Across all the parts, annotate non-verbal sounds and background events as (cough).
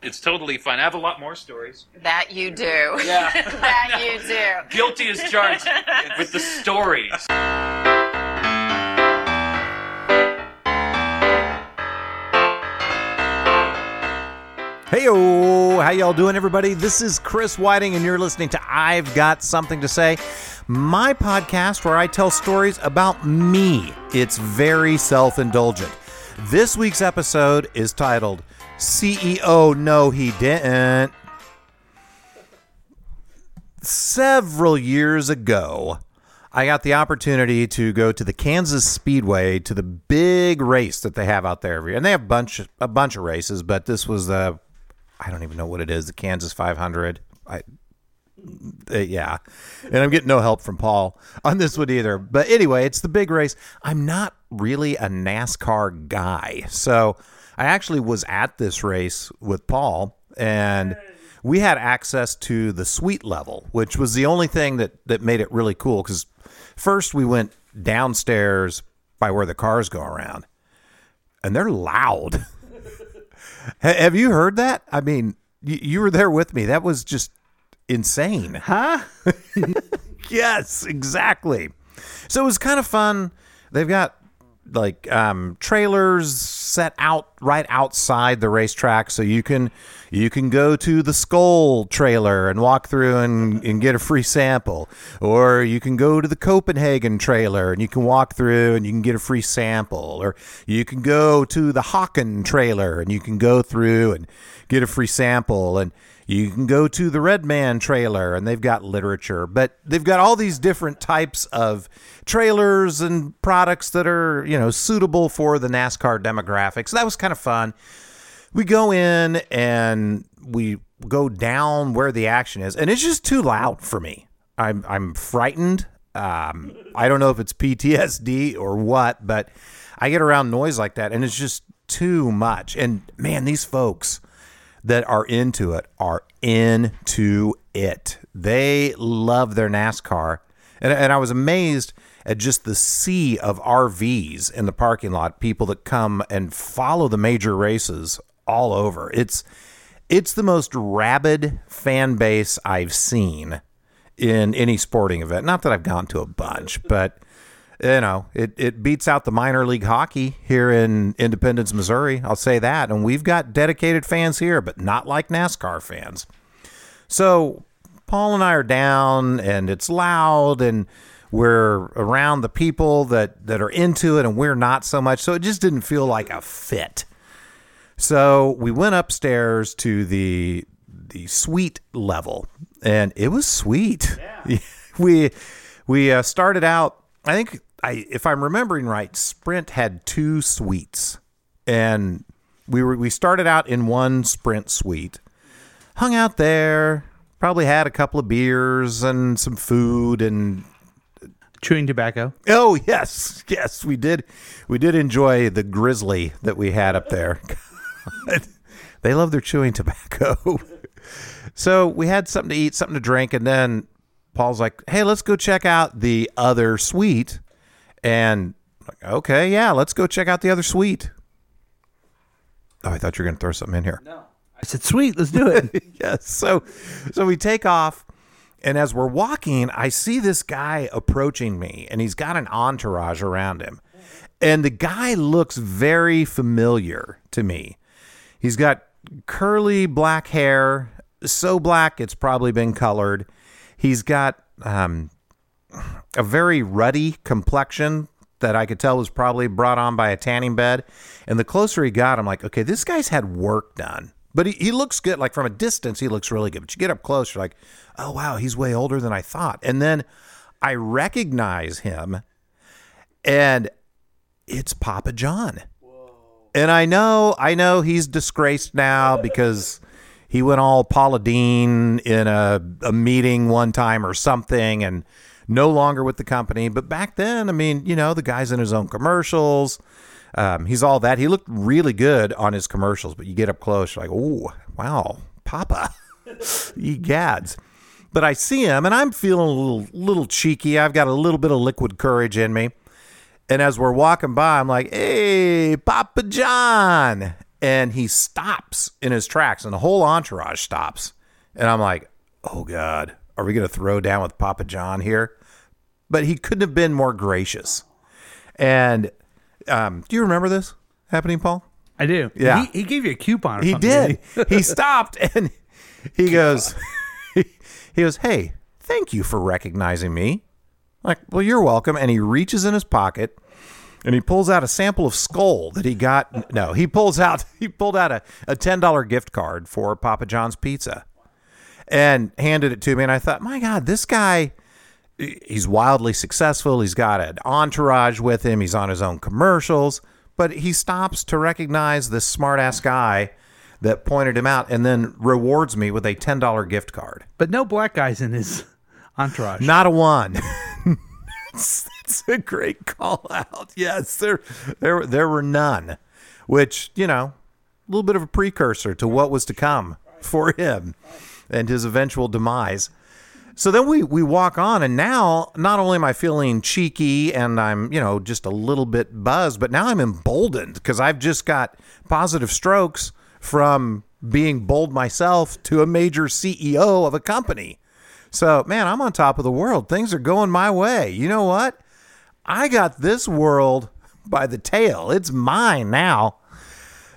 It's totally fine. I have a lot more stories. That you do. Yeah. (laughs) that you do. (laughs) Guilty as charged (laughs) with the stories. Hey, how y'all doing, everybody? This is Chris Whiting, and you're listening to I've Got Something to Say, my podcast where I tell stories about me. It's very self indulgent. This week's episode is titled CEO No, He Didn't. Several years ago, I got the opportunity to go to the Kansas Speedway to the big race that they have out there every year. And they have a bunch a bunch of races, but this was the I don't even know what it is, the Kansas 500. I uh, yeah. And I'm getting no help from Paul on this one either. But anyway, it's the big race. I'm not really a NASCAR guy. So I actually was at this race with Paul and we had access to the suite level, which was the only thing that that made it really cool cuz first we went downstairs by where the cars go around. And they're loud. (laughs) Have you heard that? I mean, you, you were there with me. That was just insane. Huh? (laughs) Yes, exactly. So it was kind of fun. They've got like um, trailers set out right outside the racetrack, so you can you can go to the Skoal trailer and walk through and, and get a free sample, or you can go to the Copenhagen trailer and you can walk through and you can get a free sample, or you can go to the Hawken trailer and you can go through and get a free sample. And you can go to the Red Man trailer and they've got literature, but they've got all these different types of trailers and products that are, you know, suitable for the NASCAR demographics. That was kind of fun. We go in and we go down where the action is, and it's just too loud for me. I'm I'm frightened. Um, I don't know if it's PTSD or what, but I get around noise like that, and it's just too much. And man, these folks that are into it are into it. They love their NASCAR. And, and I was amazed at just the sea of RVs in the parking lot, people that come and follow the major races all over. It's it's the most rabid fan base I've seen in any sporting event. Not that I've gone to a bunch, but you know, it, it beats out the minor league hockey here in Independence, Missouri. I'll say that. And we've got dedicated fans here, but not like NASCAR fans. So Paul and I are down and it's loud and we're around the people that, that are into it and we're not so much. So it just didn't feel like a fit. So we went upstairs to the the suite level and it was sweet. (laughs) we we uh, started out I think I if I'm remembering right, Sprint had two suites. And we were we started out in one Sprint suite. Hung out there, probably had a couple of beers and some food and Chewing tobacco. Oh yes, yes, we did. We did enjoy the grizzly that we had up there. God, they love their chewing tobacco. (laughs) so we had something to eat, something to drink, and then Paul's like, "Hey, let's go check out the other suite." And like, okay, yeah, let's go check out the other suite. Oh, I thought you were going to throw something in here. I said, sweet, let's do it. (laughs) yes. So so we take off and as we're walking, I see this guy approaching me and he's got an entourage around him. And the guy looks very familiar to me. He's got curly black hair, so black it's probably been colored. He's got um, a very ruddy complexion that I could tell was probably brought on by a tanning bed. And the closer he got, I'm like, okay, this guy's had work done. But he, he looks good. Like from a distance, he looks really good. But you get up close, you're like, oh, wow, he's way older than I thought. And then I recognize him, and it's Papa John. And I know, I know he's disgraced now (laughs) because he went all Paula Deen in a, a meeting one time or something and no longer with the company. But back then, I mean, you know, the guy's in his own commercials. Um, he's all that. He looked really good on his commercials, but you get up close, you're like, oh, wow, Papa. (laughs) Ye gads. But I see him and I'm feeling a little, little cheeky. I've got a little bit of liquid courage in me. And as we're walking by, I'm like, hey, Papa John. and he stops in his tracks, and the whole entourage stops. And I'm like, oh God, are we going to throw down with Papa John here? But he couldn't have been more gracious. And um, do you remember this happening, Paul? I do. Yeah. He, he gave you a coupon. Or He did. he (laughs) stopped and he goes, (laughs) he goes, hey, thank you for recognizing me. Like, well, you're welcome. And he reaches in his pocket and he pulls out a sample of Skoal that he got. No, he pulls out, (laughs) he pulled out a, a $10 gift card for Papa John's Pizza and handed it to me. And I thought, my God, this guy, he's wildly successful. He's got an entourage with him. He's on his own commercials, but he stops to recognize this smart ass guy that pointed him out and then rewards me with a $10 gift card. But no black guys in his entourage. Not a one. (laughs) that's, that's a great call out. Yes, there, there, there were none, which, you know, a little bit of a precursor to what was to come for him and his eventual demise. So then we we walk on, and now not only am I feeling cheeky and I'm you know just a little bit buzzed, but now I'm emboldened because I've just got positive strokes from being bold myself to a major CEO of a company. So man, I'm on top of the world. Things are going my way. You know what? I got this world by the tail. It's mine now.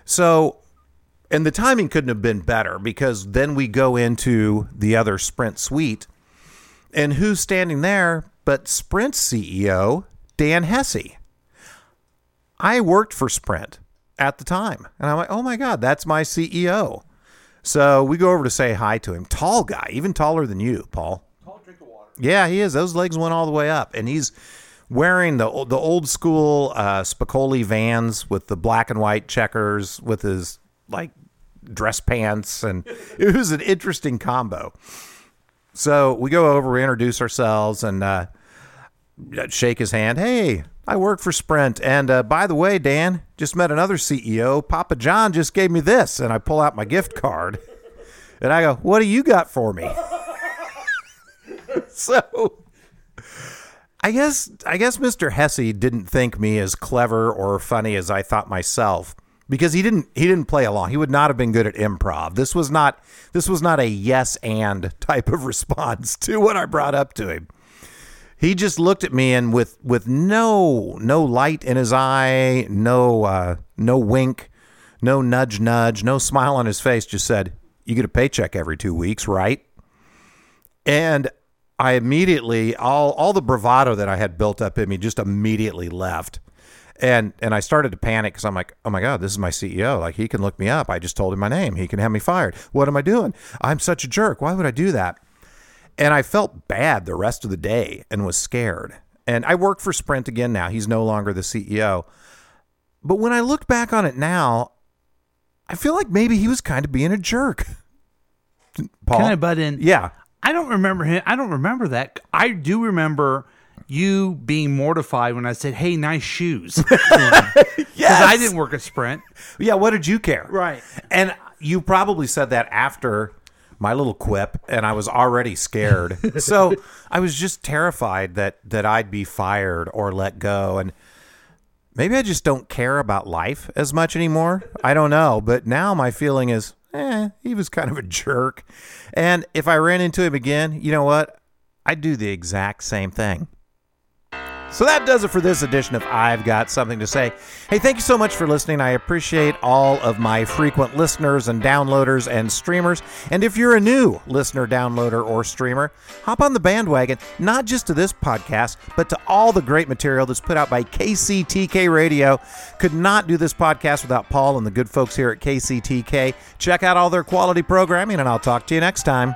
So and the timing couldn't have been better because then we go into the other Sprint suite and who's standing there but Sprint's CEO, Dan Hesse? I worked for Sprint at the time. And I'm like, oh my God, that's my CEO. So we go over to say hi to him. Tall guy, even taller than you, Paul. Tall drink of water. Yeah, he is. Those legs went all the way up. And he's wearing the the old school uh, Spicoli vans with the black and white checkers with his like dress pants. And (laughs) it was an interesting combo. So we go over, we introduce ourselves, and uh, shake his hand. Hey, I work for Sprint. And uh, by the way, Dan, just met another CEO. Papa John just gave me this. And I pull out my gift card. And I go, What do you got for me? (laughs) so I guess I guess Mr. Hesse didn't think me as clever or funny as I thought myself because he didn't he didn't play along. He would not have been good at improv. This was not this was not a yes and (laughs) type of response to what I brought up to him. He just looked at me and with with no no light in his eye, no uh, no wink, no nudge nudge, no smile on his face, just said, "You get a paycheck every 2 weeks, right?" And I immediately all all the bravado that I had built up in me just immediately left. And and I started to panic because I'm like, oh my god, this is my CEO. Like he can look me up. I just told him my name. He can have me fired. What am I doing? I'm such a jerk. Why would I do that? And I felt bad the rest of the day and was scared. And I work for Sprint again now. He's no longer the CEO. But when I look back on it now, I feel like maybe he was kind of being a jerk. (laughs) Paul, Can I butt in? yeah, I don't remember him. I don't remember that. I do remember you being mortified when I said, "Hey, nice shoes," (laughs) because yes. I didn't work at Sprint. Yeah, what did you care? Right. And you probably said that after my little quip and I was already scared. (laughs) so I was just terrified that that I'd be fired or let go and maybe I just don't care about life as much anymore. I don't know, but now my feeling is eh, he was kind of a jerk. And if I ran into him again, you know what? I'd do the exact same thing. So that does it for this edition of I've Got Something to Say. Hey, thank you so much for listening. I appreciate all of my frequent listeners and downloaders and streamers. And if you're a new listener, downloader, or streamer, hop on the bandwagon, not just to this podcast, but to all the great material that's put out by KCTK Radio. Could not do this podcast without Paul and the good folks here at KCTK. Check out all their quality programming, and I'll talk to you next time.